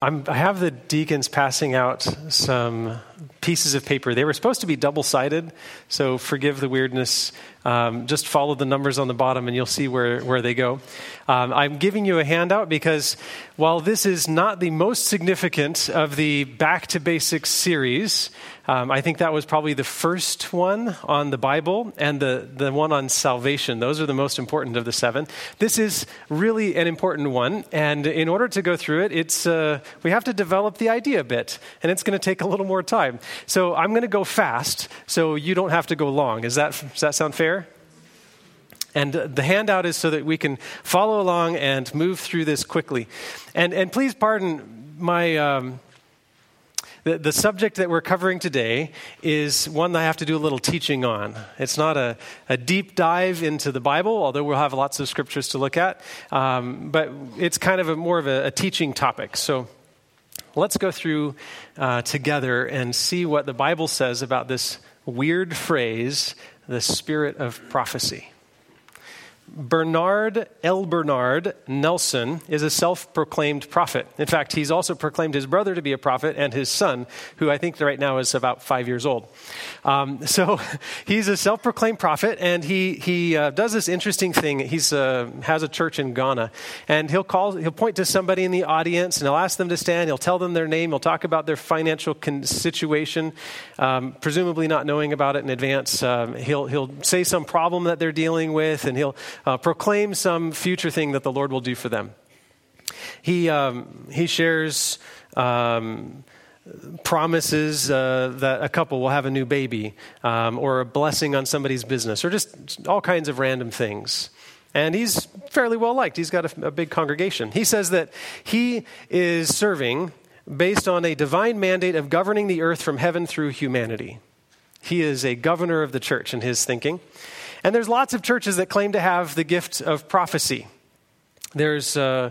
I'm, i have the deacons passing out some pieces of paper. They were supposed to be double sided, so forgive the weirdness. Um, just follow the numbers on the bottom and you'll see where, where they go. Um, I'm giving you a handout because while this is not the most significant of the Back to Basics series, um, I think that was probably the first one on the Bible and the, the one on salvation. Those are the most important of the seven. This is really an important one, and in order to go through it, it's, uh, we have to develop the idea a bit, and it's going to take a little more time. So I'm going to go fast so you don't have to go long. Is that, does that sound fair? And the handout is so that we can follow along and move through this quickly. And, and please pardon my. Um, the, the subject that we're covering today is one that I have to do a little teaching on. It's not a, a deep dive into the Bible, although we'll have lots of scriptures to look at, um, but it's kind of a, more of a, a teaching topic. So let's go through uh, together and see what the Bible says about this weird phrase, the spirit of prophecy. Bernard L. Bernard Nelson is a self proclaimed prophet. In fact, he's also proclaimed his brother to be a prophet and his son, who I think right now is about five years old. Um, so he's a self proclaimed prophet, and he, he uh, does this interesting thing. He uh, has a church in Ghana, and he'll, call, he'll point to somebody in the audience and he'll ask them to stand. He'll tell them their name, he'll talk about their financial con- situation, um, presumably not knowing about it in advance. Um, he'll, he'll say some problem that they're dealing with, and he'll uh, proclaim some future thing that the Lord will do for them. He, um, he shares um, promises uh, that a couple will have a new baby, um, or a blessing on somebody's business, or just all kinds of random things. And he's fairly well liked. He's got a, a big congregation. He says that he is serving based on a divine mandate of governing the earth from heaven through humanity. He is a governor of the church in his thinking. And there's lots of churches that claim to have the gift of prophecy. There's, uh,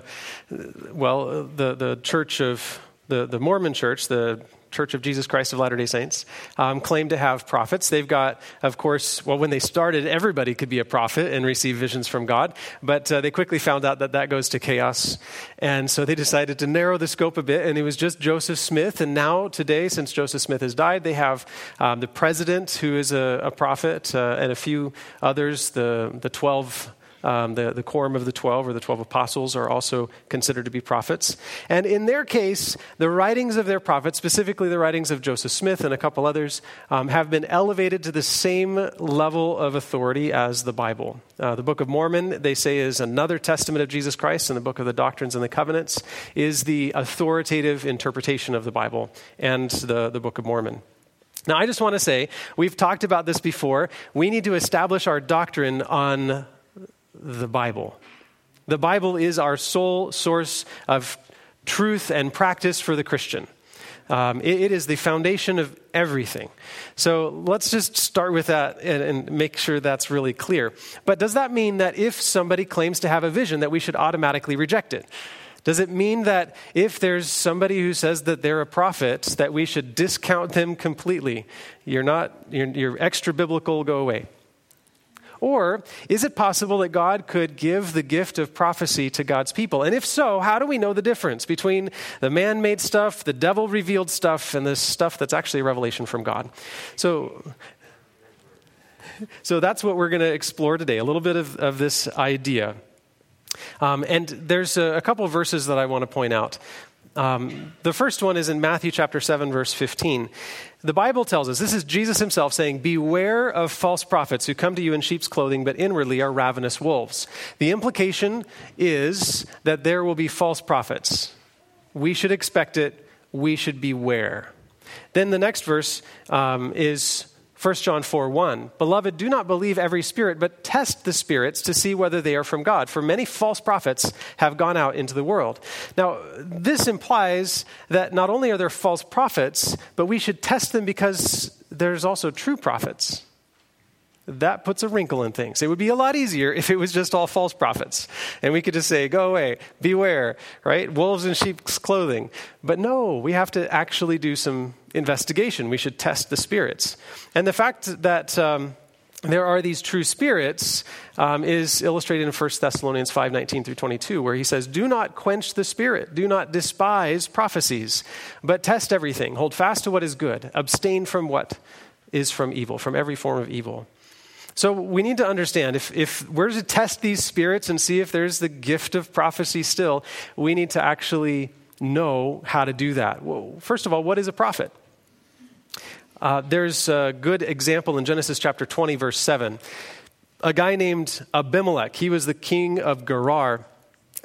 well, the, the church of, the, the Mormon church, the Church of Jesus Christ of Latter day Saints, um, claim to have prophets. They've got, of course, well, when they started, everybody could be a prophet and receive visions from God, but uh, they quickly found out that that goes to chaos. And so they decided to narrow the scope a bit, and it was just Joseph Smith. And now, today, since Joseph Smith has died, they have um, the president, who is a, a prophet, uh, and a few others, the, the 12 um, the, the quorum of the 12 or the 12 apostles are also considered to be prophets. And in their case, the writings of their prophets, specifically the writings of Joseph Smith and a couple others, um, have been elevated to the same level of authority as the Bible. Uh, the Book of Mormon, they say, is another testament of Jesus Christ, and the Book of the Doctrines and the Covenants is the authoritative interpretation of the Bible and the, the Book of Mormon. Now, I just want to say, we've talked about this before. We need to establish our doctrine on the Bible. The Bible is our sole source of truth and practice for the Christian. Um, it, it is the foundation of everything. So let's just start with that and, and, make sure that's really clear. But does that mean that if somebody claims to have a vision, that we should automatically reject it? Does it mean that if there's somebody who says that they're a prophet, that we should discount them completely? You're not, you're, you're extra biblical, go away. Or is it possible that God could give the gift of prophecy to God's people? And if so, how do we know the difference between the man made stuff, the devil revealed stuff, and this stuff that's actually a revelation from God? So, so that's what we're going to explore today a little bit of, of this idea. Um, and there's a, a couple verses that I want to point out. Um, the first one is in Matthew chapter 7, verse 15. The Bible tells us this is Jesus himself saying, Beware of false prophets who come to you in sheep's clothing, but inwardly are ravenous wolves. The implication is that there will be false prophets. We should expect it, we should beware. Then the next verse um, is 1 John 4 1. Beloved, do not believe every spirit, but test the spirits to see whether they are from God. For many false prophets have gone out into the world. Now, this implies that not only are there false prophets, but we should test them because there's also true prophets that puts a wrinkle in things. It would be a lot easier if it was just all false prophets. And we could just say, go away, beware, right? Wolves in sheep's clothing. But no, we have to actually do some investigation. We should test the spirits. And the fact that. Um, there are these true spirits um, is illustrated in 1 thessalonians 5.19 through 22 where he says do not quench the spirit do not despise prophecies but test everything hold fast to what is good abstain from what is from evil from every form of evil so we need to understand if, if we're to test these spirits and see if there's the gift of prophecy still we need to actually know how to do that well, first of all what is a prophet uh, there's a good example in Genesis chapter 20, verse 7. A guy named Abimelech, he was the king of Gerar.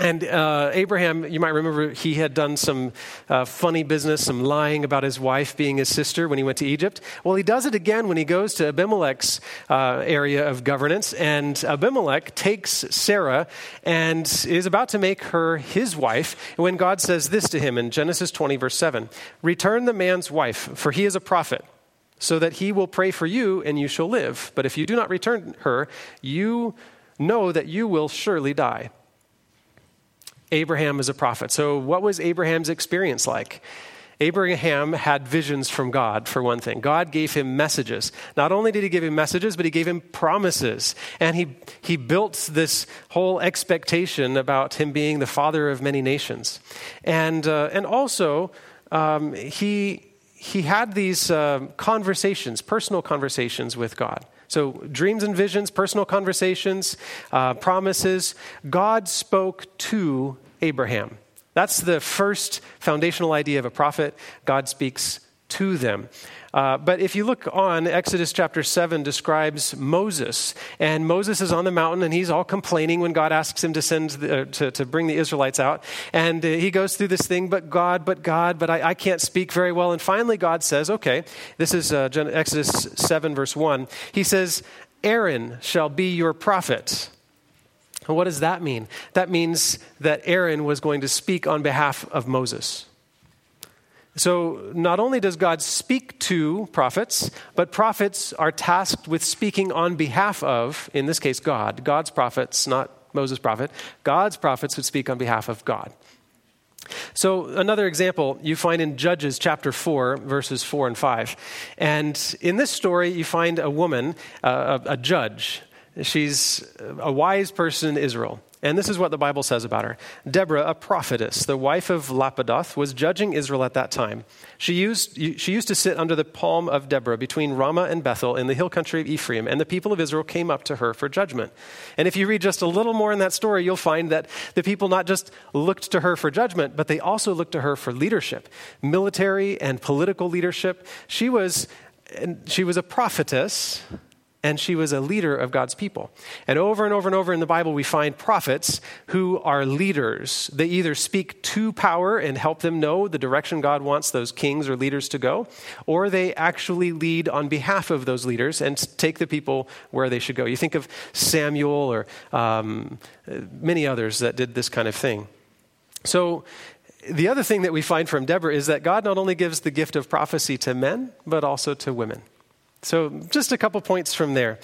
And uh, Abraham, you might remember, he had done some uh, funny business, some lying about his wife being his sister when he went to Egypt. Well, he does it again when he goes to Abimelech's uh, area of governance. And Abimelech takes Sarah and is about to make her his wife when God says this to him in Genesis 20, verse 7 Return the man's wife, for he is a prophet so that he will pray for you and you shall live. But if you do not return her, you know that you will surely die. Abraham is a prophet. So, what was Abraham's experience like? Abraham had visions from God, for one thing. God gave him messages. Not only did he give him messages, but he gave him promises. And he, he built this whole expectation about him being the father of many nations. And, uh, and also, um, he, he had these uh, conversations, personal conversations with God. So, dreams and visions, personal conversations, uh, promises. God spoke to Abraham. That's the first foundational idea of a prophet. God speaks to them. Uh, but if you look on, Exodus chapter 7 describes Moses. And Moses is on the mountain and he's all complaining when God asks him to, send the, uh, to, to bring the Israelites out. And uh, he goes through this thing, but God, but God, but I, I, can't speak very well. And finally, God says, okay, this is uh, Exodus 7, verse 1. He says, Aaron shall be your prophet. What does that mean? That means that Aaron was going to speak on behalf of Moses. So, not only does God speak to prophets, but prophets are tasked with speaking on behalf of, in this case, God. God's prophets, not Moses' prophet. God's prophets would speak on behalf of God. So, another example you find in Judges chapter 4, verses 4 and 5. And in this story, you find a woman, uh, a, a judge. She's a wise person in Israel. And this is what the Bible says about her. Deborah, a prophetess, the wife of Lapidoth, was judging Israel at that time. She used, she used to sit under the palm of Deborah between Ramah and Bethel in the hill country of Ephraim, and the people of Israel came up to her for judgment. And if you read just a little more in that story, you'll find that the people not just looked to her for judgment, but they also looked to her for leadership, military and political leadership. She was, she was a prophetess and she was a leader of God's people. And over and over and over in the Bible, we find prophets who are leaders. They either speak to power and help them know the direction God wants those kings or leaders to go, or they actually lead on behalf of those leaders and take the people where they should go. You think of Samuel or um, many others that did this kind of thing. So, the other thing that we find from Deborah is that God not only gives the gift of prophecy to men, but also to women. So, just a couple points from there.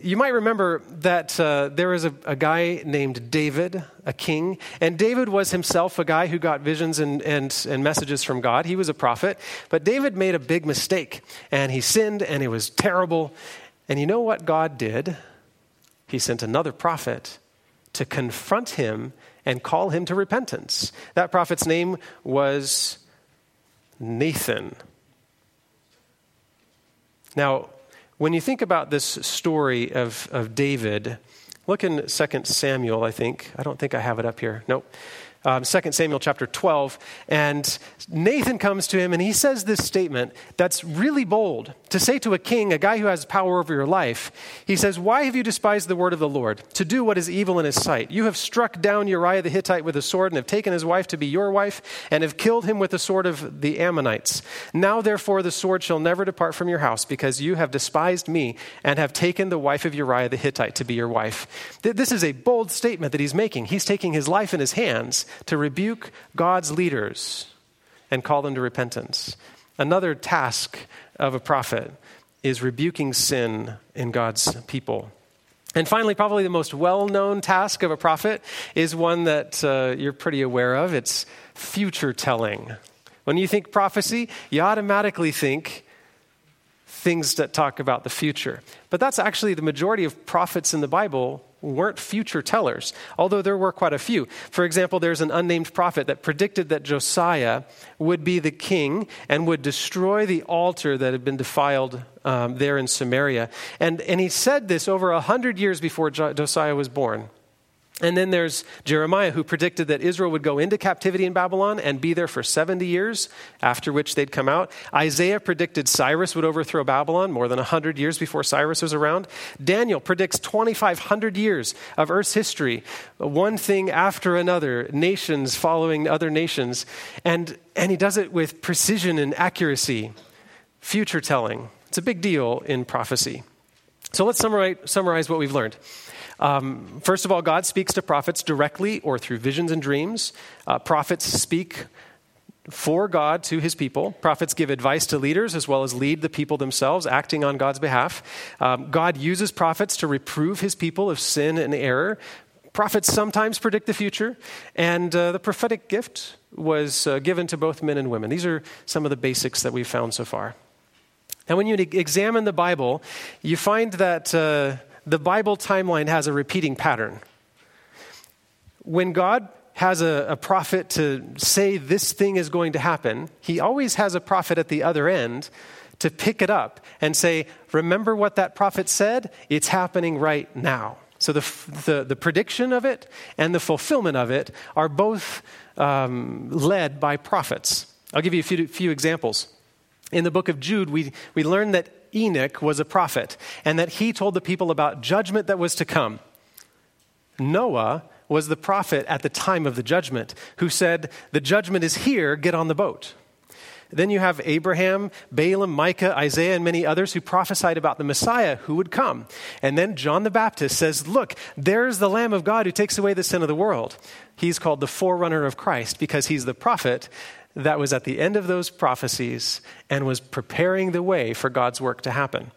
You might remember that uh, there was a, a, guy named David, a king, and David was himself a guy who got visions and, and, and messages from God. He was a prophet, but David made a big mistake, and he sinned, and it was terrible. And you know what God did? He sent another prophet to confront him and call him to repentance. That prophet's name was Nathan. Now, when you think about this story of, of David, look in 2 Samuel, I think. I don't think I have it up here. Nope um, 2 Samuel chapter 12. And Nathan comes to him and he says this statement that's really bold to say to a king, a guy who has power over your life. He says, Why have you despised the word of the Lord to do what is evil in his sight? You have struck down Uriah the Hittite with a sword and have taken his wife to be your wife and have killed him with the sword of the Ammonites. Now, therefore, the sword shall never depart from your house because you have despised me and have taken the wife of Uriah the Hittite to be your wife. This is a bold statement that he's making. He's taking his life in his hands to rebuke God's leaders and call them to repentance. Another task of a prophet is rebuking sin in God's people. And finally, probably the most well known task of a prophet is one that uh, you're pretty aware of it's future telling. When you think prophecy, you automatically think things that talk about the future. But that's actually the majority of prophets in the Bible weren't future tellers, although there were quite a few. For example, there's an unnamed prophet that predicted that Josiah would be the king and would destroy the altar that had been defiled um, there in Samaria. And, and he said this over a hundred years before Josiah was born. And then there's Jeremiah, who predicted that Israel would go into captivity in Babylon and be there for 70 years, after which they'd come out. Isaiah predicted Cyrus would overthrow Babylon more than 100 years before Cyrus was around. Daniel predicts 2,500 years of Earth's history, one thing after another, nations following other nations. And, and he does it with precision and accuracy, future telling. It's a big deal in prophecy. So let's summarize, summarize what we've learned. Um, first of all, God speaks to prophets directly or through visions and dreams. Uh, prophets speak for God to his people. Prophets give advice to leaders as well as lead the people themselves, acting on God's behalf. Um, God uses prophets to reprove his people of sin and error. Prophets sometimes predict the future, and uh, the prophetic gift was uh, given to both men and women. These are some of the basics that we've found so far. Now, when you examine the Bible, you find that uh, the Bible timeline has a repeating pattern. When God has a, a, prophet to say this thing is going to happen, he always has a prophet at the other end to pick it up and say, Remember what that prophet said? It's happening right now. So the, the, the prediction of it and the fulfillment of it are both um, led by prophets. I'll give you a few, few examples. In the book of Jude, we, we learn that Enoch was a prophet and that he told the people about judgment that was to come. Noah was the prophet at the time of the judgment who said, The judgment is here, get on the boat. Then you have Abraham, Balaam, Micah, Isaiah, and many others who prophesied about the Messiah who would come. And then John the Baptist says, Look, there's the Lamb of God who takes away the sin of the world. He's called the forerunner of Christ because he's the prophet that was at the end of those prophecies and was preparing the way for God's work to happen.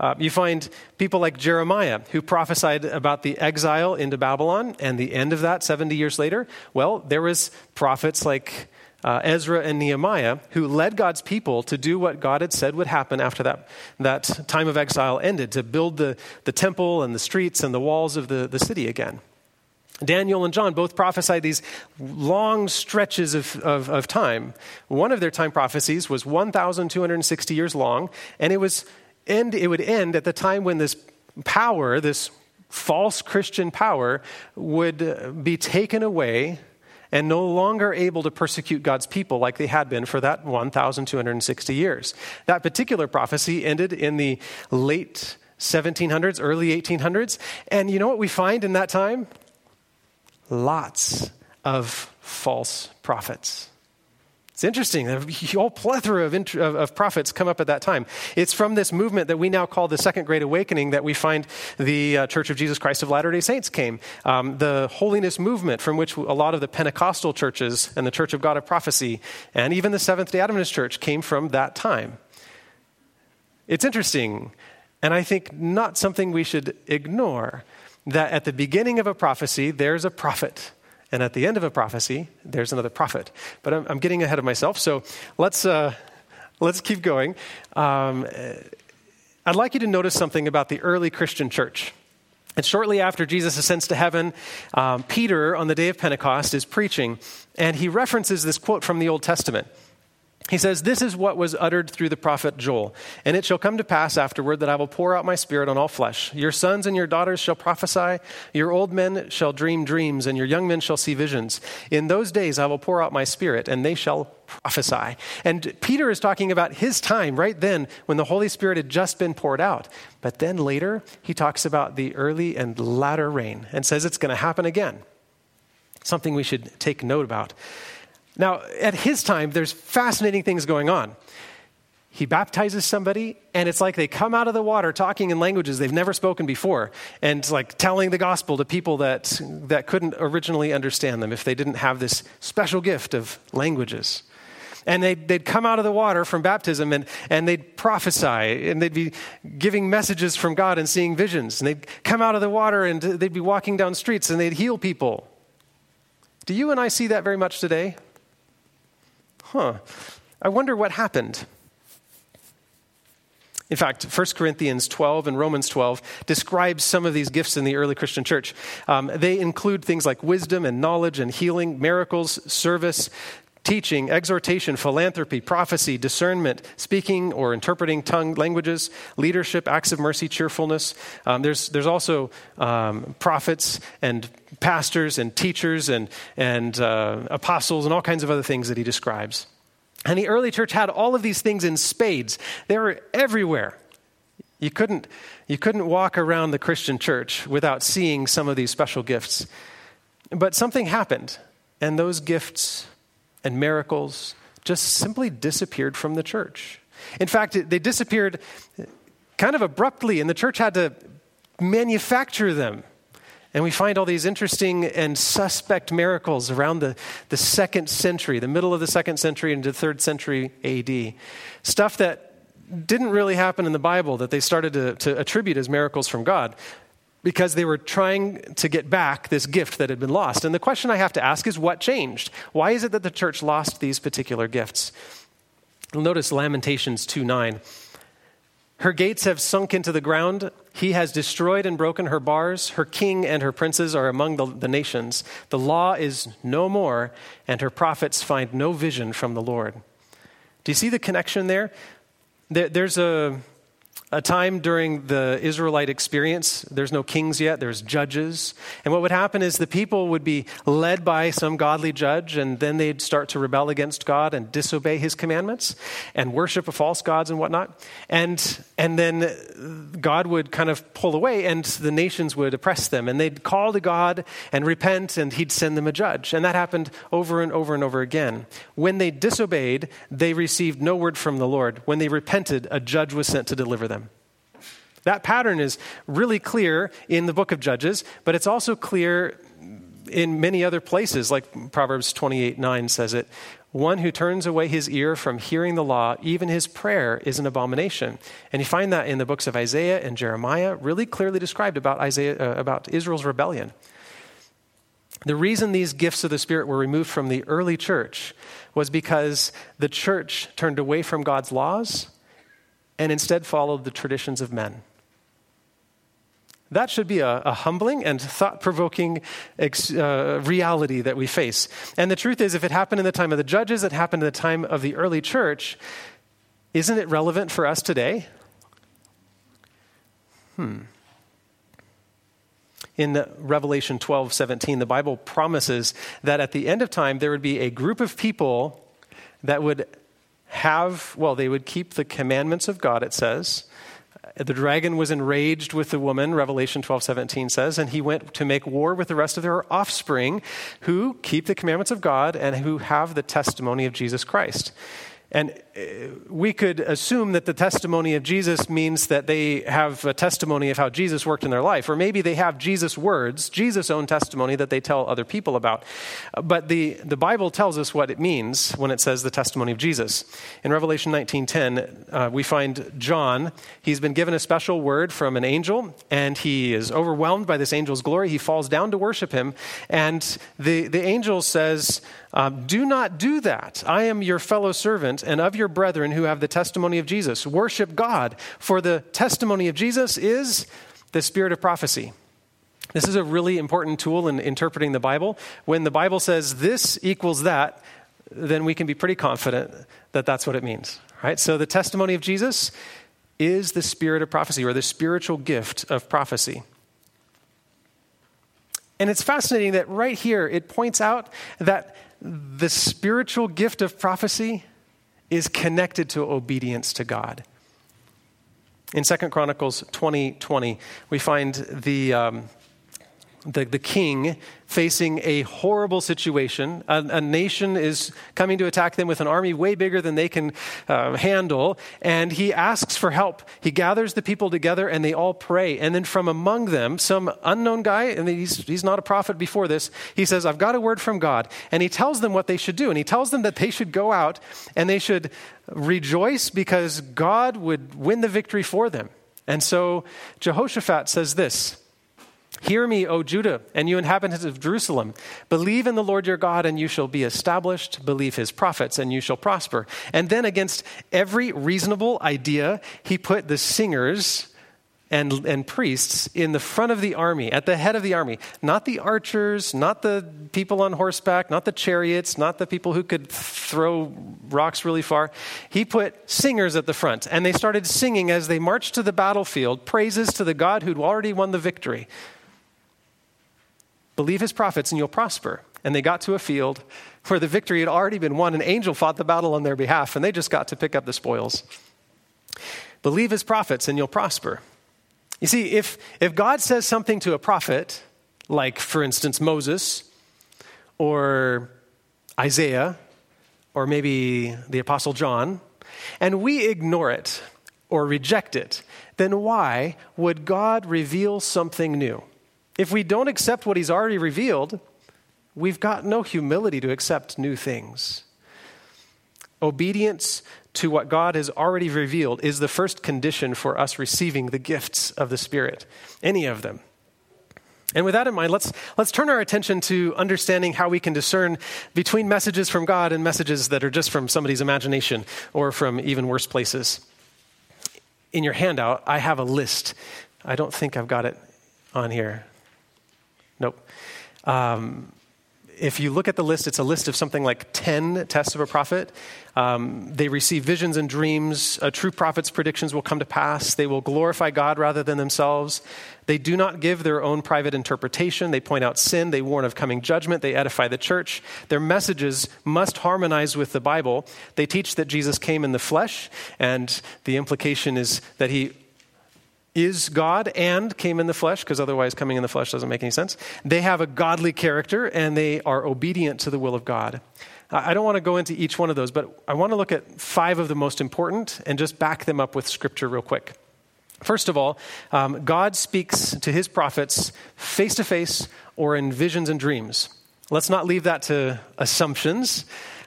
Uh, you find people like Jeremiah, who prophesied about the exile into Babylon and the end of that 70 years later. Well, there was prophets like uh, Ezra and Nehemiah who led God's people to do what God had said would happen after that, that time of exile ended, to build the, the temple and the streets and the walls of the, the city again. Daniel and John both prophesied these long stretches of, of, of, time. One of their time prophecies was 1,260 years long, and it, was end, it would end at the time when this power, this false Christian power, would uh, be taken away and no longer able to persecute God's people like they had been for that 1,260 years. That particular prophecy ended in the late 1700s, early 1800s. And you know what we find in that time? Lots of false prophets. It's interesting. A whole plethora of, int- of, of, prophets come up at that time. It's from this movement that we now call the Second Great Awakening that we find the uh, Church of Jesus Christ of Latter day Saints came. Um, the holiness movement, from which a lot of the Pentecostal churches and the Church of God of Prophecy and even the Seventh day Adventist Church came from that time. It's interesting, and I think not something we should ignore that at the beginning of a prophecy, there's a prophet. And at the end of a prophecy, there's another prophet. But I'm, I'm getting ahead of myself, so let's, uh, let's keep going. Um, I'd like you to notice something about the early Christian church. And shortly after Jesus ascends to heaven, um, Peter, on the day of Pentecost, is preaching, and he references this quote from the Old Testament. He says, This is what was uttered through the prophet Joel. And it shall come to pass afterward that I will pour out my spirit on all flesh. Your sons and your daughters shall prophesy, your old men shall dream dreams, and your young men shall see visions. In those days I will pour out my spirit, and they shall prophesy. And Peter is talking about his time right then when the Holy Spirit had just been poured out. But then later, he talks about the early and latter rain and says it's going to happen again. Something we should take note about. Now, at his time, there's fascinating things going on. He baptizes somebody, and it's like they come out of the water talking in languages they've never spoken before, and like telling the gospel to people that, that couldn't originally understand them if they didn't have this special gift of languages. And they'd, they'd come out of the water from baptism and, and they'd prophesy and they'd be giving messages from God and seeing visions. And they'd come out of the water and they'd be walking down streets and they'd heal people. Do you and I see that very much today? Huh, I wonder what happened. In fact, 1 Corinthians 12 and Romans 12 describe some of these gifts in the early Christian church. Um, they include things like wisdom and knowledge and healing, miracles, service, teaching, exhortation, philanthropy, prophecy, discernment, speaking or interpreting tongue languages, leadership, acts of mercy, cheerfulness. Um, there's, there's also um, prophets and pastors and teachers and, and uh, apostles and all kinds of other things that he describes. And the early church had all of these things in spades, they were everywhere. You couldn't, you couldn't walk around the Christian church without seeing some of these special gifts. But something happened, and those gifts and miracles just simply disappeared from the church. In fact, they disappeared kind of abruptly, and the church had to manufacture them. And we find all these interesting and suspect miracles around the, the second century, the middle of the second century into the third century AD. Stuff that didn't really happen in the Bible that they started to, to attribute as miracles from God because they were trying to get back this gift that had been lost. And the question I have to ask is what changed? Why is it that the church lost these particular gifts? Notice Lamentations 2 9. Her gates have sunk into the ground. He has destroyed and broken her bars. Her king and her princes are among the, the nations. The law is no more, and her prophets find no vision from the Lord. Do you see the connection there? there there's a a time during the Israelite experience. There's no kings yet, there's judges. And what would happen is the people would be led by some godly judge, and then they'd start to rebel against God and disobey his commandments and worship false gods and whatnot. And, and then God would kind of pull away, and the nations would oppress them. And they'd call to God and repent, and he'd send them a judge. And that happened over and over and over again. When they disobeyed, they received no word from the Lord. When they repented, a judge was sent to deliver them. That pattern is really clear in the book of Judges, but it's also clear in many other places, like Proverbs 28 9 says it. One who turns away his ear from hearing the law, even his prayer is an abomination. And you find that in the books of Isaiah and Jeremiah, really clearly described about, Isaiah, uh, about Israel's rebellion. The reason these gifts of the Spirit were removed from the early church was because the church turned away from God's laws and instead followed the traditions of men. That should be a, a humbling and thought provoking uh, reality that we face. And the truth is, if it happened in the time of the judges, it happened in the time of the early church, isn't it relevant for us today? Hmm. In Revelation 12 17, the Bible promises that at the end of time, there would be a group of people that would have, well, they would keep the commandments of God, it says, the dragon was enraged with the woman, Revelation 12 17 says, and he went to make war with the rest of their offspring who keep the commandments of God and who have the testimony of Jesus Christ. And we could assume that the testimony of Jesus means that they have a testimony of how Jesus worked in their life. Or maybe they have Jesus' words, Jesus' own testimony that they tell other people about. But the, the Bible tells us what it means when it says the testimony of Jesus. In Revelation 19.10, uh, we find John. He's been given a special word from an angel, and he is overwhelmed by this angel's glory. He falls down to worship him. And the, the angel says, um, Do not do that. I am your fellow servant and of your brethren who have the testimony of Jesus. Worship God, for the testimony of Jesus is the spirit of prophecy. This is a really important tool in interpreting the Bible. When the Bible says this equals that, then we can be pretty confident that that's what it means. Right? So the testimony of Jesus is the spirit of prophecy or the spiritual gift of prophecy. And it's fascinating that right here it points out that the spiritual gift of prophecy is connected to obedience to God. In Second Chronicles 20 20, we find the, um, the, the king facing a horrible situation. A, a, nation is coming to attack them with an army way bigger than they can uh, handle, and he asks for help. He gathers the people together, and they all pray. And then from among them, some unknown guy, and he's, he's not a prophet before this, he says, I've got a word from God. And he tells them what they should do. And he tells them that they should go out and they should rejoice because God would win the victory for them. And so Jehoshaphat says this. Hear me, O Judah, and you inhabitants of Jerusalem. Believe in the Lord your God, and you shall be established. Believe his prophets, and you shall prosper. And then, against every reasonable idea, he put the singers and, and priests in the front of the army, at the head of the army. Not the archers, not the people on horseback, not the chariots, not the people who could throw rocks really far. He put singers at the front, and they started singing as they marched to the battlefield praises to the God who'd already won the victory. Believe his prophets, and you'll prosper. And they got to a field where the victory had already been won. An angel fought the battle on their behalf, and they just got to pick up the spoils. Believe his prophets, and you'll prosper. You see, if, if God says something to a prophet, like, for instance, Moses or Isaiah or maybe the Apostle John, and we ignore it or reject it, then why would God reveal something new? If we don't accept what He's already revealed, we've got no humility to accept new things. Obedience to what God has already revealed is the first condition for us receiving the gifts of the Spirit, any of them. And with that in mind, let's, let's turn our attention to understanding how we can discern between messages from God and messages that are just from somebody's imagination or from even worse places. In your handout, I have a list. I don't think I've got it on here. Um, if you look at the list, it's a list of something like 10 tests of a prophet. Um, they receive visions and dreams. A true prophet's predictions will come to pass. They will glorify God rather than themselves. They do not give their own private interpretation. They point out sin. They warn of coming judgment. They edify the church. Their messages must harmonize with the Bible. They teach that Jesus came in the flesh, and the implication is that he is God and came in the flesh, because otherwise coming in the flesh doesn't make any sense. They have a godly character and they are obedient to the will of God. I don't want to go into each one of those, but I want to look at five of the most important and just back them up with scripture real quick. First of all, um, God speaks to his prophets face to face or in visions and dreams. Let's not leave that to assumptions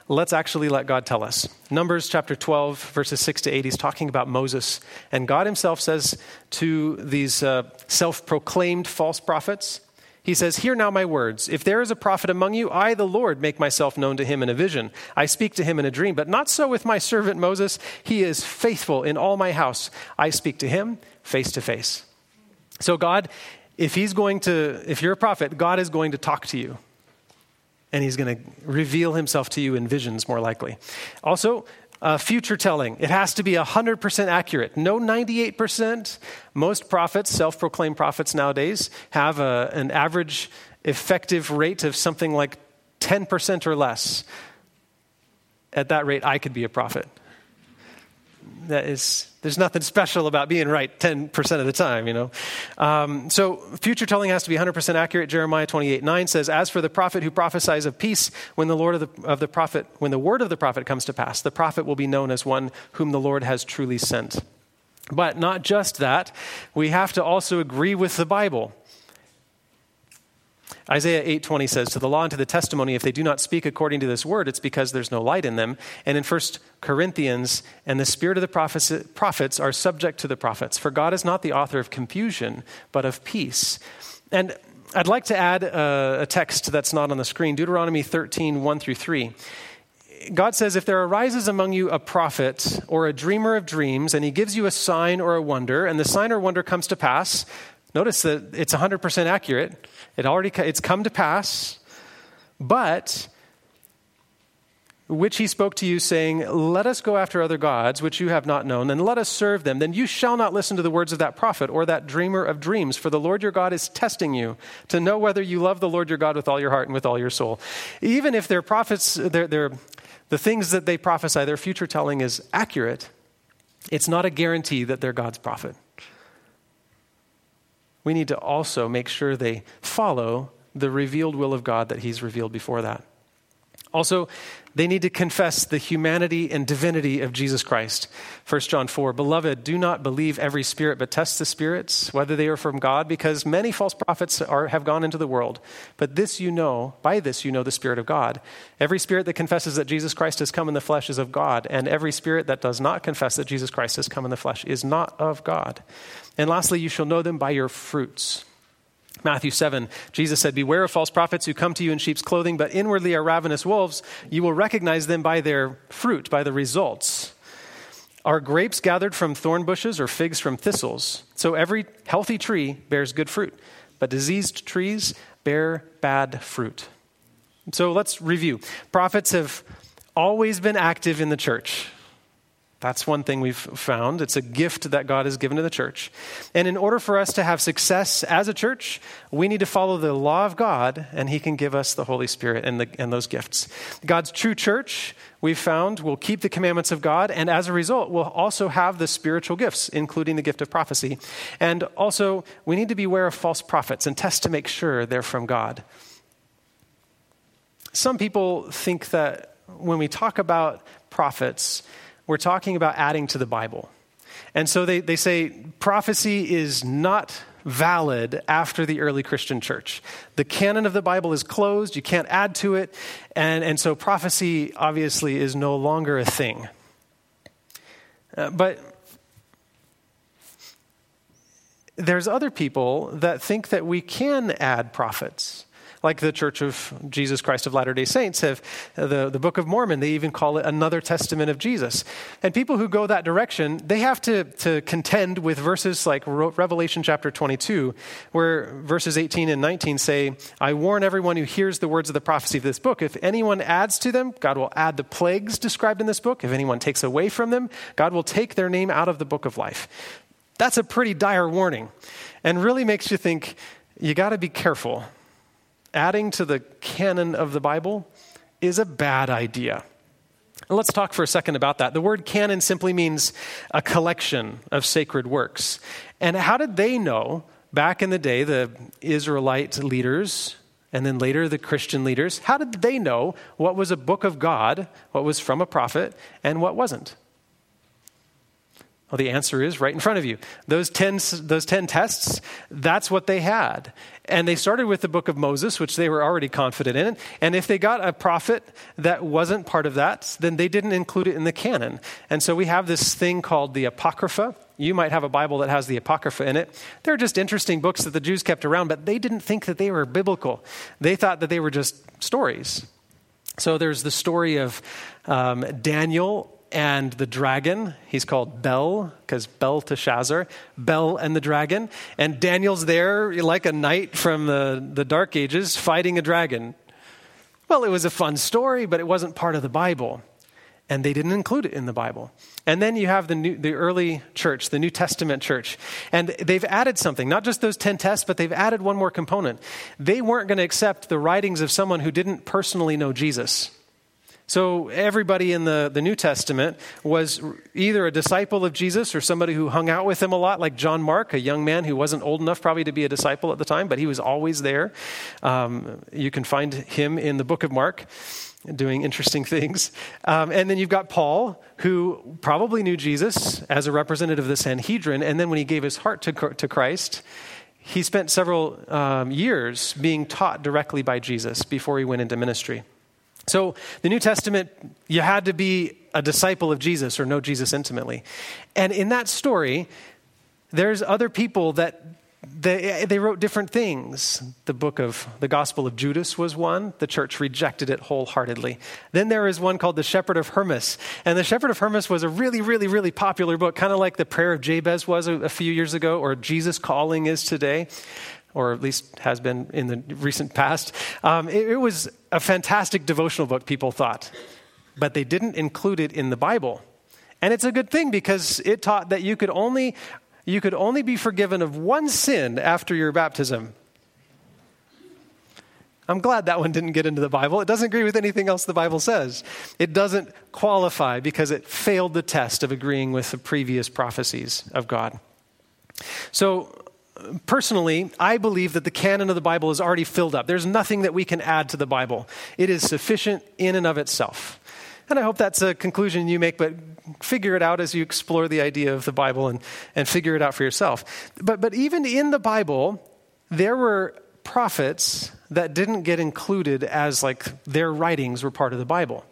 let's actually let God tell us. Numbers chapter 12, verses 6 to 8, he's talking about Moses. And God himself says to these uh, self proclaimed false prophets, he says, Hear now my words. If there is a prophet among you, I, the Lord, make myself known to him in a vision. I speak to him in a dream, but not so with my servant Moses. He is faithful in all my house. I speak to him face to face. So, God, if he's going to, if you're a prophet, God is going to talk to you and he's going to reveal himself to you in visions, more likely. Also, uh, future telling. It has to be 100% accurate. No 98%. Most prophets, self proclaimed prophets nowadays, have a, an average effective rate of something like 10% or less. At that rate, I could be a prophet that is there's nothing special about being right 10% of the time you know? Um, so future telling has to be 100% accurate. Jeremiah 28 9 says as for the prophet who prophesies of peace when the lord of the, of the prophet when the word of the prophet comes to pass the prophet will be known as one whom the lord has truly sent. But not just that we have to also agree with the bible Isaiah 8:20 says, "To the law and to the testimony, if they do not speak according to this word, it's because there's no light in them." And in 1 Corinthians, "And the spirit of the prophets, are subject to the prophets, for God is not the author of confusion, but of peace." And I'd like to add a, a text that's not on the screen, Deuteronomy 13, 1 through 3. God says, If there arises among you a prophet or a dreamer of dreams, and he gives you a sign or a wonder, and the sign or wonder comes to pass, notice that it's 100% accurate. It already it's come to pass, but which he spoke to you, saying, Let us go after other gods, which you have not known, and let us serve them. Then you shall not listen to the words of that prophet or that dreamer of dreams, for the Lord your God is testing you to know whether you love the Lord your God with all your heart and with all your soul. Even if their prophets, their, their, the things that they prophesy, their future telling is accurate, it's not a guarantee that they're God's prophet we need to also make sure they follow the revealed will of God that He's revealed before that. Also, they need to confess the humanity and divinity of Jesus Christ. 1 John 4 Beloved, do not believe every spirit, but test the spirits, whether they are from God, because many false prophets are, have gone into the world. But this you know, by this you know the Spirit of God. Every spirit that confesses that Jesus Christ has come in the flesh is of God, and every spirit that does not confess that Jesus Christ has come in the flesh is not of God. And lastly, you shall know them by your fruits. Matthew 7, Jesus said, Beware of false prophets who come to you in sheep's clothing, but inwardly are ravenous wolves. You will recognize them by their fruit, by the results. Are grapes gathered from thorn bushes or figs from thistles? So every healthy tree bears good fruit, but diseased trees bear bad fruit. So let's review. Prophets have always been active in the church. That's one thing we've found. It's a gift that God has given to the church. And in order for us to have success as a church, we need to follow the law of God, and He can give us the Holy Spirit and, the, and those gifts. God's true church, we've found, will keep the commandments of God, and as a result, will also have the spiritual gifts, including the gift of prophecy. And also, we need to beware of false prophets and test to make sure they're from God. Some people think that when we talk about prophets, we're talking about adding to the Bible. And so they, they say prophecy is not valid after the early Christian church. The canon of the Bible is closed, you can't add to it, and, and so prophecy obviously is no longer a thing. Uh, but there's other people that think that we can add prophets like the Church of Jesus Christ of Latter day Saints have the, the Book of Mormon, they even call it another testament of Jesus. And people who go that direction, they have to, to contend with verses like Revelation chapter 22, where verses 18 and 19 say, I warn everyone who hears the words of the prophecy of this book. If anyone adds to them, God will add the plagues described in this book. If anyone takes away from them, God will take their name out of the book of life. That's a pretty dire warning and really makes you think you got to be careful adding to the canon of the Bible is a bad idea. And let's talk for a second about that. The word canon simply means a collection of sacred works. And how did they know back in the day, the Israelite leaders, and then later the Christian leaders, how did they know what was a book of God, what was from a prophet, and what wasn't? Well, the answer is right in front of you. Those 10, those 10 tests, that's what they had. And they started with the book of Moses, which they were already confident in. And if they got a prophet that wasn't part of that, then they didn't include it in the canon. And so we have this thing called the Apocrypha. You might have a Bible that has the Apocrypha in it. They're just interesting books that the Jews kept around, but they didn't think that they were biblical. They thought that they were just stories. So there's the story of um, Daniel and the dragon. He's called Bel, because Belteshazzar, Bel and the dragon. And Daniel's there like a knight from the, the Dark Ages fighting a dragon. Well, it was a fun story, but it wasn't part of the Bible. And they didn't include it in the Bible. And then you have the, new, the early church, the New Testament church. And they've added something, not just those 10 tests, but they've added one more component. They weren't going to accept the writings of someone who didn't personally know Jesus. So everybody in the, the New Testament was either a disciple of Jesus or somebody who hung out with him a lot, like John Mark, a young man who wasn't old enough probably to be a disciple at the time, but he was always there. Um, you can find him in the book of Mark doing interesting things. Um, and then you've got Paul, who probably knew Jesus as a representative of the Sanhedrin, and then when he gave his heart to, to Christ, he spent several um, years being taught directly by Jesus before he went into ministry. So, the New Testament, you had to be a disciple of Jesus or know Jesus intimately. And in that story, there's other people that they, they wrote different things. The book of the Gospel of Judas was one. The church rejected it wholeheartedly. Then there is one called The Shepherd of Hermas. And The Shepherd of Hermas was a really, really, really popular book, kind of like The Prayer of Jabez was a, a few years ago, or Jesus Calling is today or at least has been in the recent past. Um, it, it was a fantastic devotional book, people thought, but they didn't include it in the Bible. And it's a good thing because it taught that you could only, you could only be forgiven of one sin after your baptism. I'm glad that one didn't get into the Bible. It doesn't agree with anything else the Bible says. It doesn't qualify because it failed the test of agreeing with the previous prophecies of God. So, personally, I believe that the canon of the Bible is already filled up. There's nothing that we can add to the Bible, it is sufficient in and of itself. And I hope that's a conclusion you make, but figure it out as you explore the idea of the Bible and, and figure it out for yourself. But, but even in the Bible, there were prophets that didn't get included as like their writings were part of the Bible.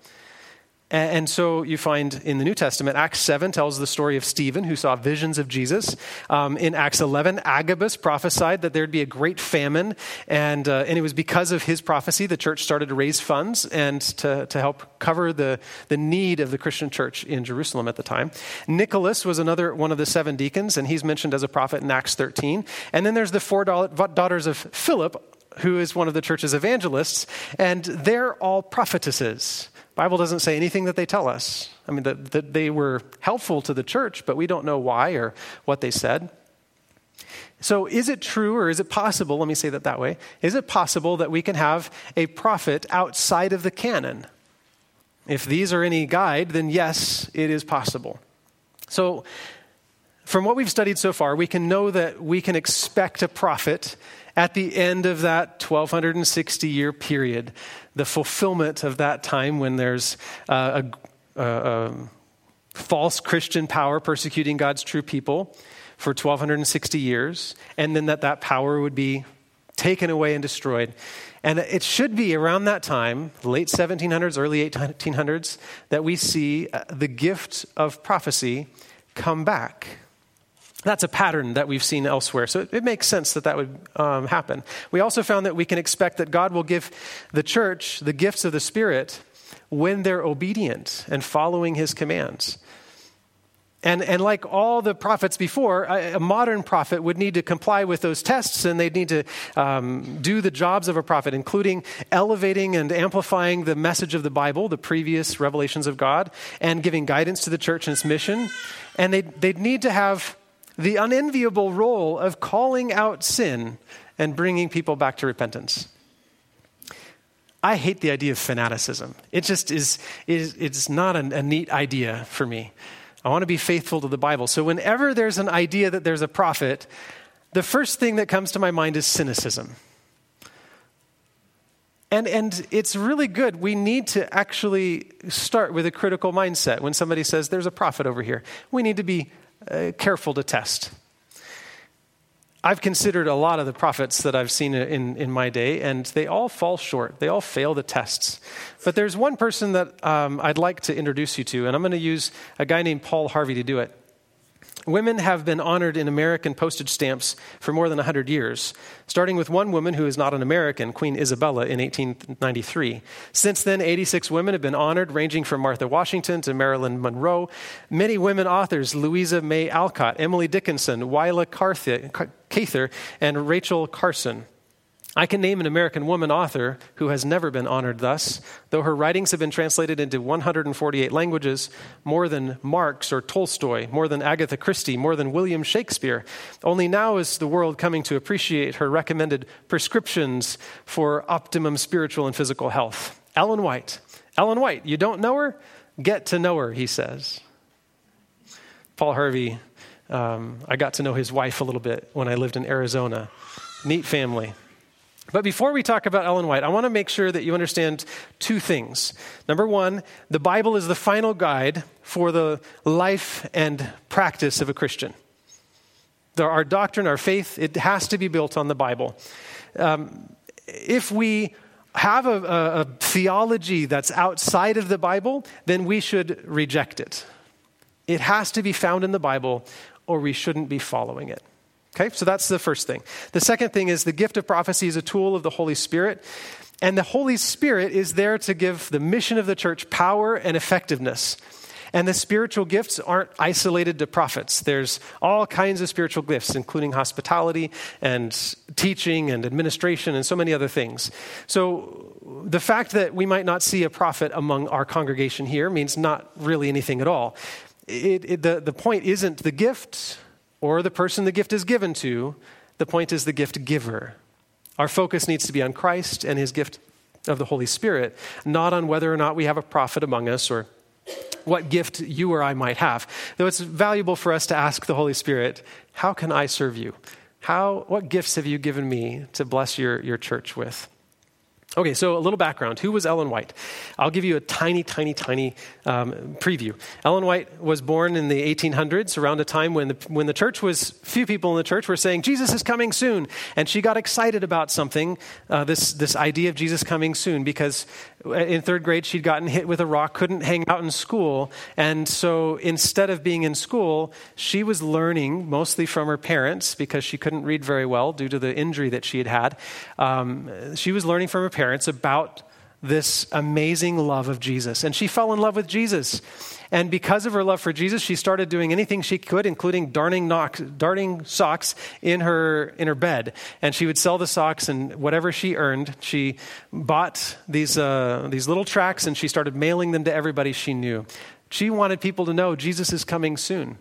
And so you find in the New Testament, Acts 7 tells the story of Stephen, who saw visions of Jesus. Um, in Acts 11, Agabus prophesied that there'd be a great famine. And, uh, and it was because of his prophecy the church started to raise funds and to, to help cover the, the need of the Christian church in Jerusalem at the time. Nicholas was another one of the seven deacons, and he's mentioned as a prophet in Acts 13. And then there's the four daughters of Philip, who is one of the church's evangelists, and they're all prophetesses. Bible doesn't say anything that they tell us. I mean, that, that they were helpful to the church, but we don't know why or what they said. So, is it true or is it possible? Let me say that that way. Is it possible that we can have a prophet outside of the canon? If these are any guide, then yes, it is possible. So, from what we've studied so far, we can know that we can expect a prophet at the end of that 1260 year period, the fulfillment of that time when there's uh, a, a, a false Christian power persecuting God's true people for 1260 years, and then that that power would be taken away and destroyed. And it should be around that time, late 1700s, early 1800s, that we see uh, the gift of prophecy come back. That's a pattern that we've seen elsewhere. So it, it makes sense that that would um, happen. We also found that we can expect that God will give the church the gifts of the Spirit when they're obedient and following his commands. And, and like all the prophets before, a, a, modern prophet would need to comply with those tests and they'd need to um, do the jobs of a prophet, including elevating and amplifying the message of the Bible, the previous revelations of God, and giving guidance to the church and its mission. And they'd, they'd need to have the unenviable role of calling out sin and bringing people back to repentance. I hate the idea of fanaticism. It just is, is it's not a, a neat idea for me. I want to be faithful to the Bible. So whenever there's an idea that there's a prophet, the first thing that comes to my mind is cynicism. And, and it's really good. We need to actually start with a critical mindset. When somebody says, There's a prophet over here, we need to be uh, careful to test. I've considered a lot of the prophets that I've seen in, in my day, and they all fall short. They all fail the tests. But there's one person that um, I'd like to introduce you to, and I'm going to use a guy named Paul Harvey to do it. Women have been honored in American postage stamps for more than 100 years, starting with one woman who is not an American, Queen Isabella, in 1893. Since then, 86 women have been honored, ranging from Martha Washington to Marilyn Monroe. Many women authors, Louisa May Alcott, Emily Dickinson, Willa Cather, and Rachel Carson. I can name an American woman author who has never been honored thus, though her writings have been translated into 148 languages, more than Marx or Tolstoy, more than Agatha Christie, more than William Shakespeare. Only now is the world coming to appreciate her recommended prescriptions for optimum spiritual and physical health. Ellen White. Ellen White, you don't know her? Get to know her, he says. Paul Harvey, um, I got to know his wife a little bit when I lived in Arizona. Neat family. But before we talk about Ellen White, I want to make sure that you understand two things. Number one, the Bible is the final guide for the life and practice of a Christian. Our doctrine, our faith, it has to be built on the Bible. Um, if we have a, a, a theology that's outside of the Bible, then we should reject it. It has to be found in the Bible, or we shouldn't be following it. Okay, so that's the first thing. The second thing is the gift of prophecy is a tool of the Holy Spirit. And the Holy Spirit is there to give the mission of the church power and effectiveness. And the spiritual gifts aren't isolated to prophets. There's all kinds of spiritual gifts, including hospitality and teaching and administration and so many other things. So the fact that we might not see a prophet among our congregation here means not really anything at all. It, it, the, the point isn't the gift or the person the gift is given to. The point is the gift giver. Our focus needs to be on Christ and his gift of the Holy Spirit, not on whether or not we have a prophet among us or what gift you or I might have. Though it's valuable for us to ask the Holy Spirit, How can I serve you? How, what gifts have you given me to bless your, your church with? Okay, so a little background. Who was Ellen White? I'll give you a tiny, tiny, tiny um, preview. Ellen White was born in the 1800s, around a time when the, when the church was, few people in the church were saying, Jesus is coming soon. And she got excited about something, uh, this, this idea of Jesus coming soon, because in third grade, she'd gotten hit with a rock, couldn't hang out in school. And so instead of being in school, she was learning mostly from her parents because she couldn't read very well due to the injury that she had had. Um, she was learning from her parents about this amazing love of Jesus. And she fell in love with Jesus. And because of her love for Jesus, she started doing anything she could, including darning, knock, darning socks in her, in her bed. And she would sell the socks, and whatever she earned, she bought these, uh, these little tracts and she started mailing them to everybody she knew. She wanted people to know Jesus is coming soon.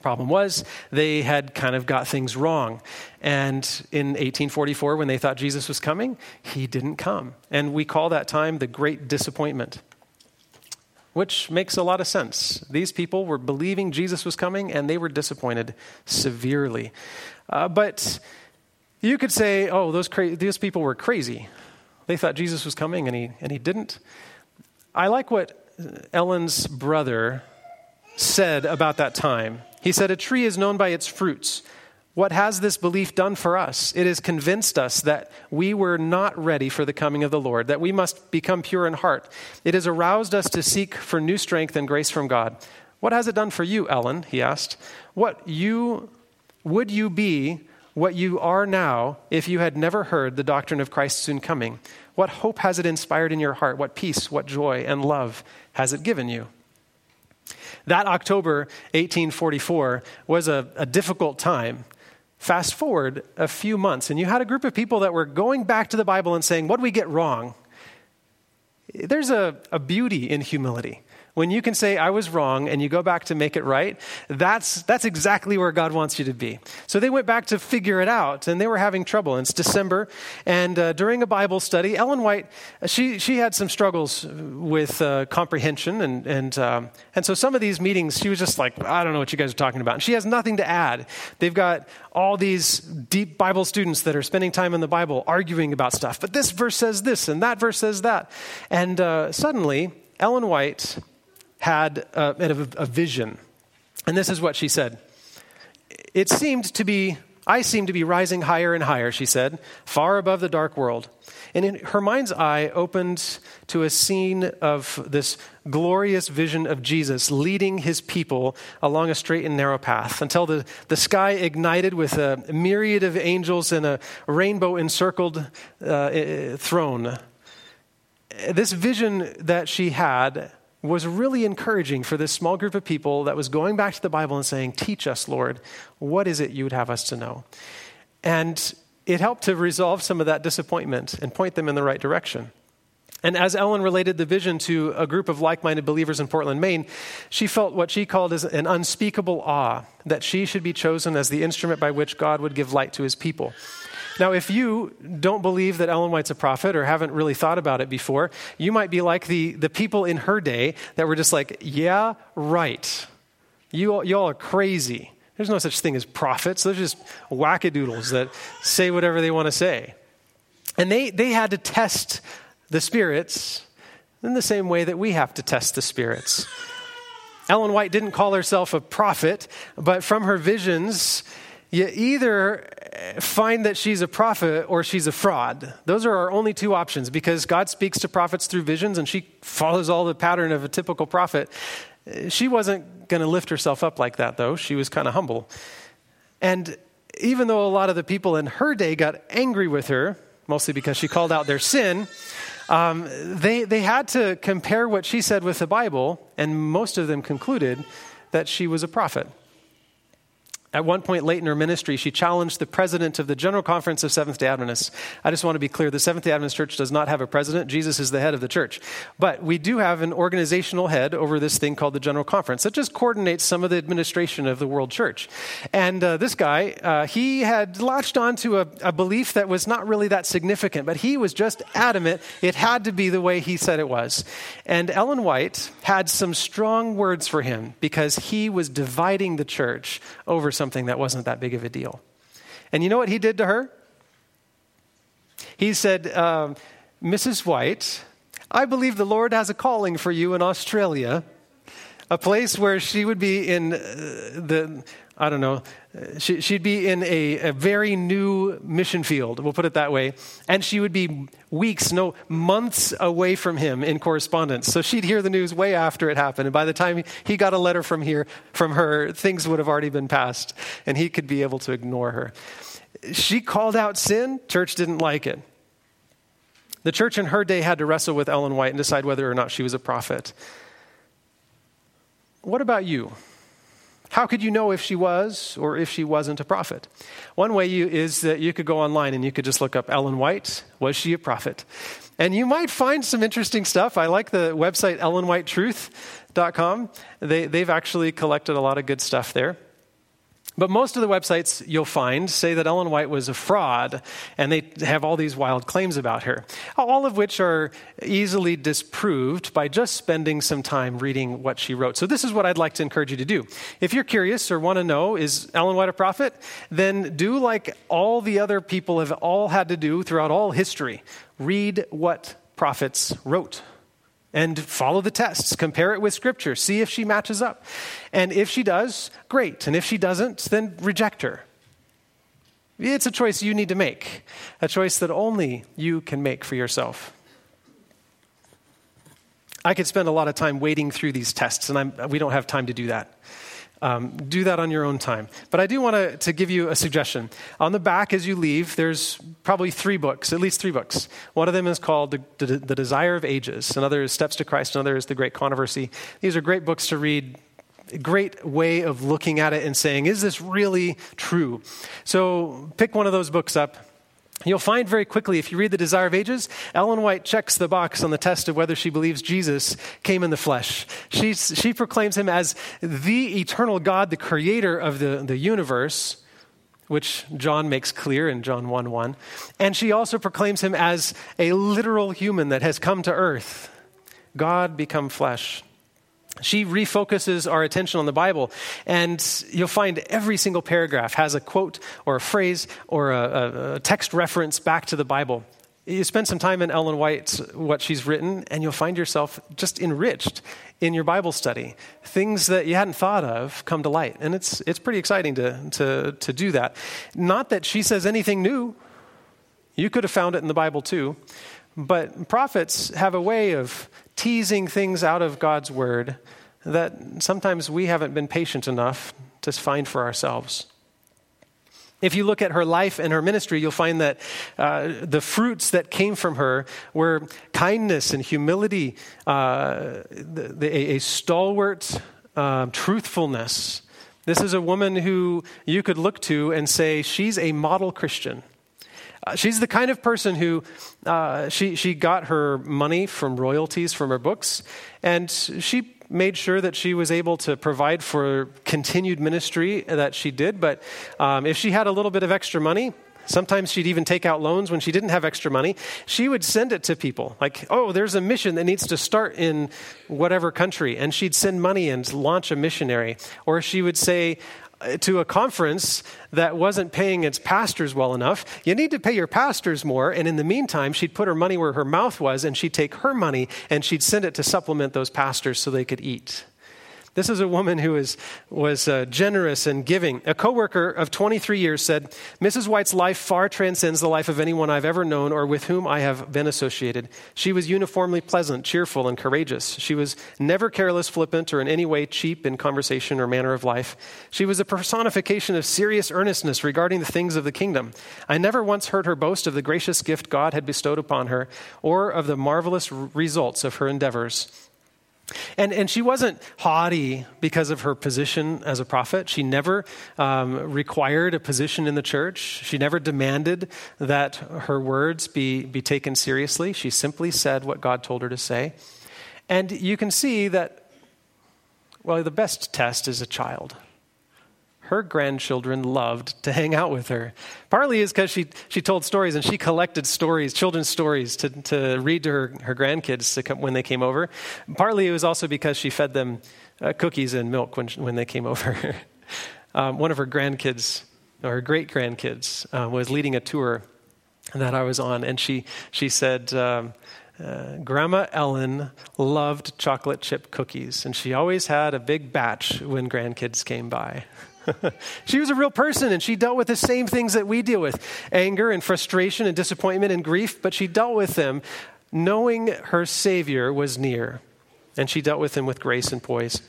Problem was, they had kind of got things wrong. And in 1844, when they thought Jesus was coming, he didn't come. And we call that time the Great Disappointment which makes a lot of sense. These people were believing Jesus was coming and they were disappointed severely. Uh, but you could say, oh, those, cra- those people were crazy. They thought Jesus was coming and he, and he didn't. I like what Ellen's brother said about that time. He said, A tree is known by its fruits. What has this belief done for us? It has convinced us that we were not ready for the coming of the Lord, that we must become pure in heart. It has aroused us to seek for new strength and grace from God. What has it done for you, Ellen? He asked. What you would you be what you are now if you had never heard the doctrine of Christ's soon coming? What hope has it inspired in your heart? What peace, what joy, and love has it given you? That October 1844 was a, a difficult time Fast forward a few months, and you had a group of people that were going back to the Bible and saying, What did we get wrong? There's a, a beauty in humility. When you can say, I was wrong, and you go back to make it right, that's, that's exactly where God wants you to be. So they went back to figure it out, and they were having trouble. And it's December, and uh, during a Bible study, Ellen White, she, she had some struggles with uh, comprehension. And, and, um, and so some of these meetings, she was just like, I don't know what you guys are talking about. And she has nothing to add. They've got all these deep Bible students that are spending time in the Bible arguing about stuff. But this verse says this, and that verse says that. And uh, suddenly, Ellen White had a, a, a vision. And this is what she said It seemed to be, I seemed to be rising higher and higher, she said, far above the dark world. And in her mind's eye opened to a scene of this glorious vision of Jesus leading his people along a straight and narrow path until the, the sky ignited with a myriad of angels and a rainbow encircled uh, throne. This vision that she had was really encouraging for this small group of people that was going back to the Bible and saying, Teach us, Lord, what is it you would have us to know? And it helped to resolve some of that disappointment and point them in the right direction. And as Ellen related the vision to a group of like minded believers in Portland, Maine, she felt what she called as an unspeakable awe that she should be chosen as the instrument by which God would give light to his people. Now, if you don't believe that Ellen White's a prophet or haven't really thought about it before, you might be like the, the people in her day that were just like, yeah, right. You, you all are crazy. There's no such thing as prophets. They're just wackadoodles that say whatever they want to say. And they, they had to test the spirits in the same way that we have to test the spirits. Ellen White didn't call herself a prophet, but from her visions, you either find that she's a prophet or she's a fraud. Those are our only two options because God speaks to prophets through visions and she follows all the pattern of a typical prophet. She wasn't going to lift herself up like that, though. She was kind of humble. And even though a lot of the people in her day got angry with her, mostly because she called out their sin, um, they, they had to compare what she said with the Bible, and most of them concluded that she was a prophet. At one point late in her ministry, she challenged the president of the General Conference of Seventh day Adventists. I just want to be clear the Seventh day Adventist Church does not have a president. Jesus is the head of the church. But we do have an organizational head over this thing called the General Conference that just coordinates some of the administration of the world church. And uh, this guy, uh, he had latched onto a, a belief that was not really that significant, but he was just adamant it had to be the way he said it was. And Ellen White had some strong words for him because he was dividing the church over that wasn't that big of a deal. And you know what he did to her? He said, um, Mrs. White, I believe the Lord has a calling for you in Australia, a place where she would be in uh, the I don't know, she, would be in a, a, very new mission field, we'll put it that way, and she would be weeks, no, months away from him in correspondence. So she'd hear the news way after it happened, and by the time he got a letter from here, from her, things would have already been passed, and he could be able to ignore her. She called out sin, church didn't like it. The church in her day had to wrestle with Ellen White and decide whether or not she was a prophet. What about you? How could you know if she was or if she wasn't a prophet? One way you, is that you could go online and you could just look up Ellen White. Was she a prophet? And you might find some interesting stuff. I like the website ellenwhite.truth.com. They, they've actually collected a lot of good stuff there. But most of the websites you'll find say that Ellen White was a fraud, and they have all these wild claims about her, all of which are easily disproved by just spending some time reading what she wrote. So, this is what I'd like to encourage you to do. If you're curious or want to know, is Ellen White a prophet? Then do like all the other people have all had to do throughout all history read what prophets wrote and follow the tests. Compare it with Scripture. See if she matches up. And if she does, great. And if she doesn't, then reject her. It's a choice you need to make, a choice that only you can make for yourself. I could spend a lot of time wading through these tests, and I'm, we don't have time to do that. Um, do that on your own time. But I do want to give you a suggestion. On the back, as you leave, there's probably three books, at least three books. One of them is called The, the, the Desire of Ages, another is Steps to Christ, another is The Great Controversy. These are great books to read great way of looking at it and saying, is this really true? So pick one of those books up You'll find very quickly, if you read The Desire of Ages, Ellen White checks the box on the test of whether she believes Jesus came in the flesh. She, she proclaims him as the eternal God, the creator of the, the universe, which John makes clear in John 1 1. And she also proclaims him as a literal human that has come to earth, God become flesh. She refocuses our attention on the Bible, and you'll find every single paragraph has a quote or a phrase or a, a, text reference back to the Bible. You spend some time in Ellen White's, what she's written, and you'll find yourself just enriched in your Bible study. Things that you hadn't thought of come to light, and it's, it's pretty exciting to, to, to do that. Not that she says anything new, you could have found it in the Bible too, but prophets have a way of teasing things out of God's word that sometimes we haven't been patient enough to find for ourselves. If you look at her life and her ministry, you'll find that uh, the fruits that came from her were kindness and humility, uh, the, the, a, a, stalwart uh, truthfulness. This is a woman who you could look to and say, she's a model Christian. Uh, she's the kind of person who uh, she, she got her money from royalties from her books, and she made sure that she was able to provide for continued ministry that she did. But um, if she had a little bit of extra money, Sometimes she'd even take out loans when she didn't have extra money. She would send it to people, like, oh, there's a mission that needs to start in whatever country. And she'd send money and launch a missionary. Or she would say, to a conference that wasn't paying its pastors well enough. You need to pay your pastors more. And in the meantime, she'd put her money where her mouth was, and she'd take her money and she'd send it to supplement those pastors so they could eat. This is a woman who is, was uh, generous and giving. A coworker of 23 years said, Mrs. White's life far transcends the life of anyone I've ever known or with whom I have been associated. She was uniformly pleasant, cheerful, and courageous. She was never careless, flippant, or in any way cheap in conversation or manner of life. She was a personification of serious earnestness regarding the things of the kingdom. I never once heard her boast of the gracious gift God had bestowed upon her or of the marvelous results of her endeavors. And, and she wasn't haughty because of her position as a prophet. She never um, required a position in the church. She never demanded that her words be, be taken seriously. She simply said what God told her to say. And you can see that, well, the best test is a child her grandchildren loved to hang out with her. Partly is because she, she told stories and she collected stories, children's stories, to, to read to her, her grandkids come, when they came over. Partly it was also because she fed them uh, cookies and milk when, when they came over. um, one of her grandkids, or her great grandkids, uh, was leading a tour that I was on, and she, she said, um, uh, Grandma Ellen loved chocolate chip cookies, and she always had a big batch when grandkids came by. she was a real person and she dealt with the same things that we deal with anger and frustration and disappointment and grief, but she dealt with them knowing her Savior was near. And she dealt with him with grace and poise.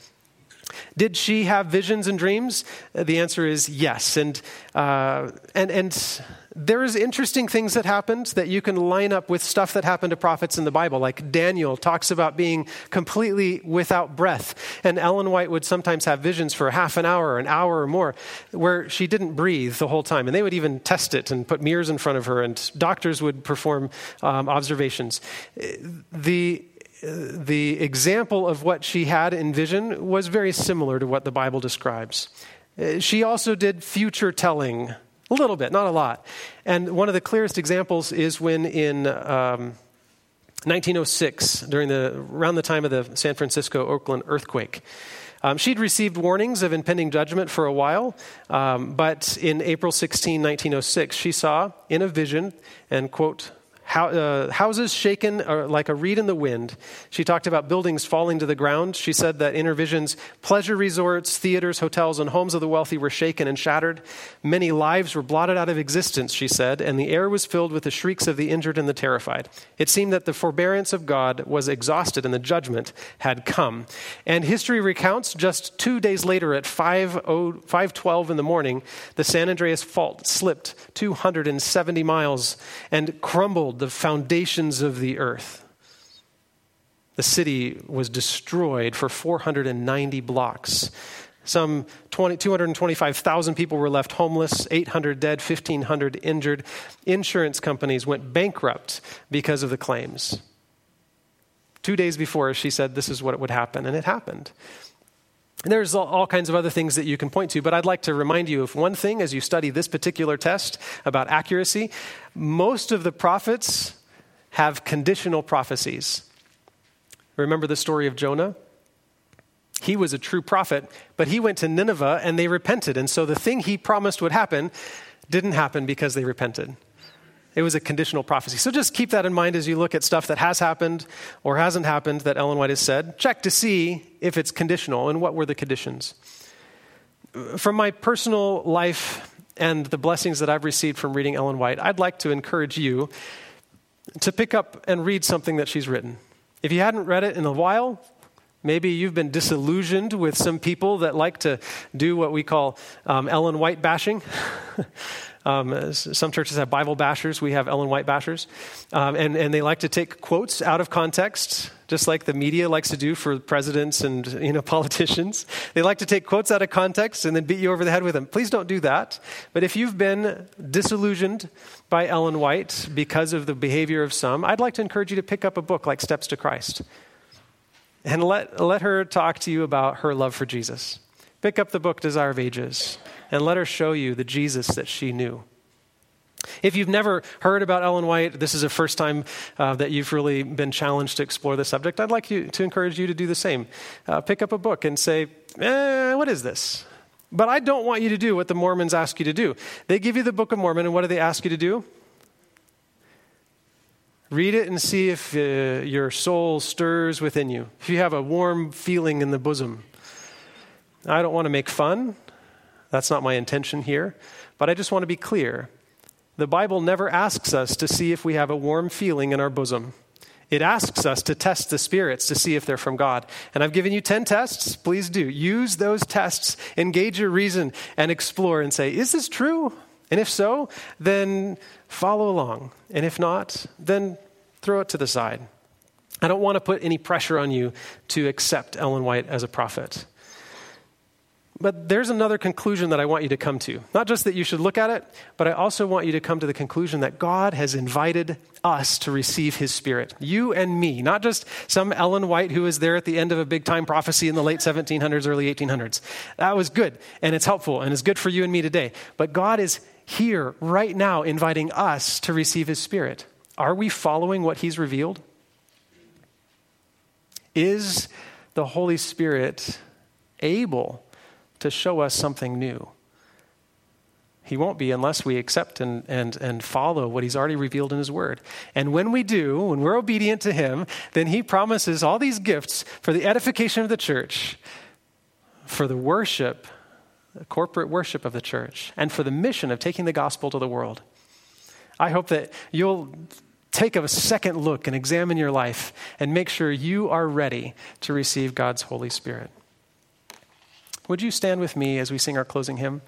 Did she have visions and dreams? The answer is yes. And, uh, and, and there's interesting things that happened that you can line up with stuff that happened to prophets in the Bible. Like Daniel talks about being completely without breath. And Ellen White would sometimes have visions for half an hour, an hour or more, where she didn't breathe the whole time. And they would even test it and put mirrors in front of her, and doctors would perform um, observations. The the example of what she had in vision was very similar to what the Bible describes. She also did future telling a little bit, not a lot. And one of the clearest examples is when in um, 1906, during the, around the time of the San Francisco Oakland earthquake, um, she'd received warnings of impending judgment for a while, um, but in April 16, 1906, she saw in a vision, and quote, how, uh, houses shaken like a reed in the wind. She talked about buildings falling to the ground. She said that in her visions, pleasure resorts, theaters, hotels, and homes of the wealthy were shaken and shattered. Many lives were blotted out of existence, she said, and the air was filled with the shrieks of the injured and the terrified. It seemed that the forbearance of God was exhausted and the judgment had come. And history recounts just two days later at 5.12 in the morning, the San Andreas Fault slipped 270 miles and crumbled the foundations of the earth. The city was destroyed for 490 blocks. Some 20, 225,000 people were left homeless, 800 dead, 1,500 injured. Insurance companies went bankrupt because of the claims. Two days before, she said this is what would happen, and it happened. There's all kinds of other things that you can point to, but I'd like to remind you of one thing as you study this particular test about accuracy. Most of the prophets have conditional prophecies. Remember the story of Jonah? He was a true prophet, but he went to Nineveh and they repented. And so the thing he promised would happen didn't happen because they repented. It was a conditional prophecy. So just keep that in mind as you look at stuff that has happened or hasn't happened that Ellen White has said. Check to see if it's conditional and what were the conditions. From my personal life and the blessings that I've received from reading Ellen White, I'd like to encourage you to pick up and read something that she's written. If you hadn't read it in a while, Maybe you've been disillusioned with some people that like to do what we call um, Ellen White bashing. Um, some churches have Bible bashers. We have Ellen White bashers. Um, and, and they like to take quotes out of context, just like the media likes to do for presidents and you know, politicians. They like to take quotes out of context and then beat you over the head with them. Please don't do that. But if you've been disillusioned by Ellen White because of the behavior of some, I'd like to encourage you to pick up a book like Steps to Christ and let, let her talk to you about her love for Jesus. Pick up the book Desire of Ages and let her show you the Jesus that she knew. If you've never heard about Ellen White, this is the first time uh, that you've really been challenged to explore the subject, I'd like you, to encourage you to do the same. Uh, pick up a book and say, eh, What is this? But I don't want you to do what the Mormons ask you to do. They give you the Book of Mormon, and what do they ask you to do? Read it and see if uh, your soul stirs within you, if you have a warm feeling in the bosom. I don't want to make fun. That's not my intention here. But I just want to be clear. The Bible never asks us to see if we have a warm feeling in our bosom. It asks us to test the spirits to see if they're from God. And I've given you 10 tests. Please do. Use those tests, engage your reason, and explore and say, is this true? And if so, then follow along. And if not, then throw it to the side. I don't want to put any pressure on you to accept Ellen White as a prophet. But there's another conclusion that I want you to come to. Not just that you should look at it, but I also want you to come to the conclusion that God has invited us to receive his spirit. You and me, not just some Ellen White who was there at the end of a big time prophecy in the late 1700s, early 1800s. That was good and it's helpful and it's good for you and me today. But God is here right now inviting us to receive his spirit. Are we following what he's revealed? Is the Holy Spirit able to show us something new. He won't be unless we accept and, and, and follow what he's already revealed in his word. And when we do, when we're obedient to him, then he promises all these gifts for the edification of the church, for the worship, the corporate worship of the church, and for the mission of taking the gospel to the world. I hope that you'll take a second look and examine your life and make sure you are ready to receive God's Holy Spirit. Would you stand with me as we sing our closing hymn?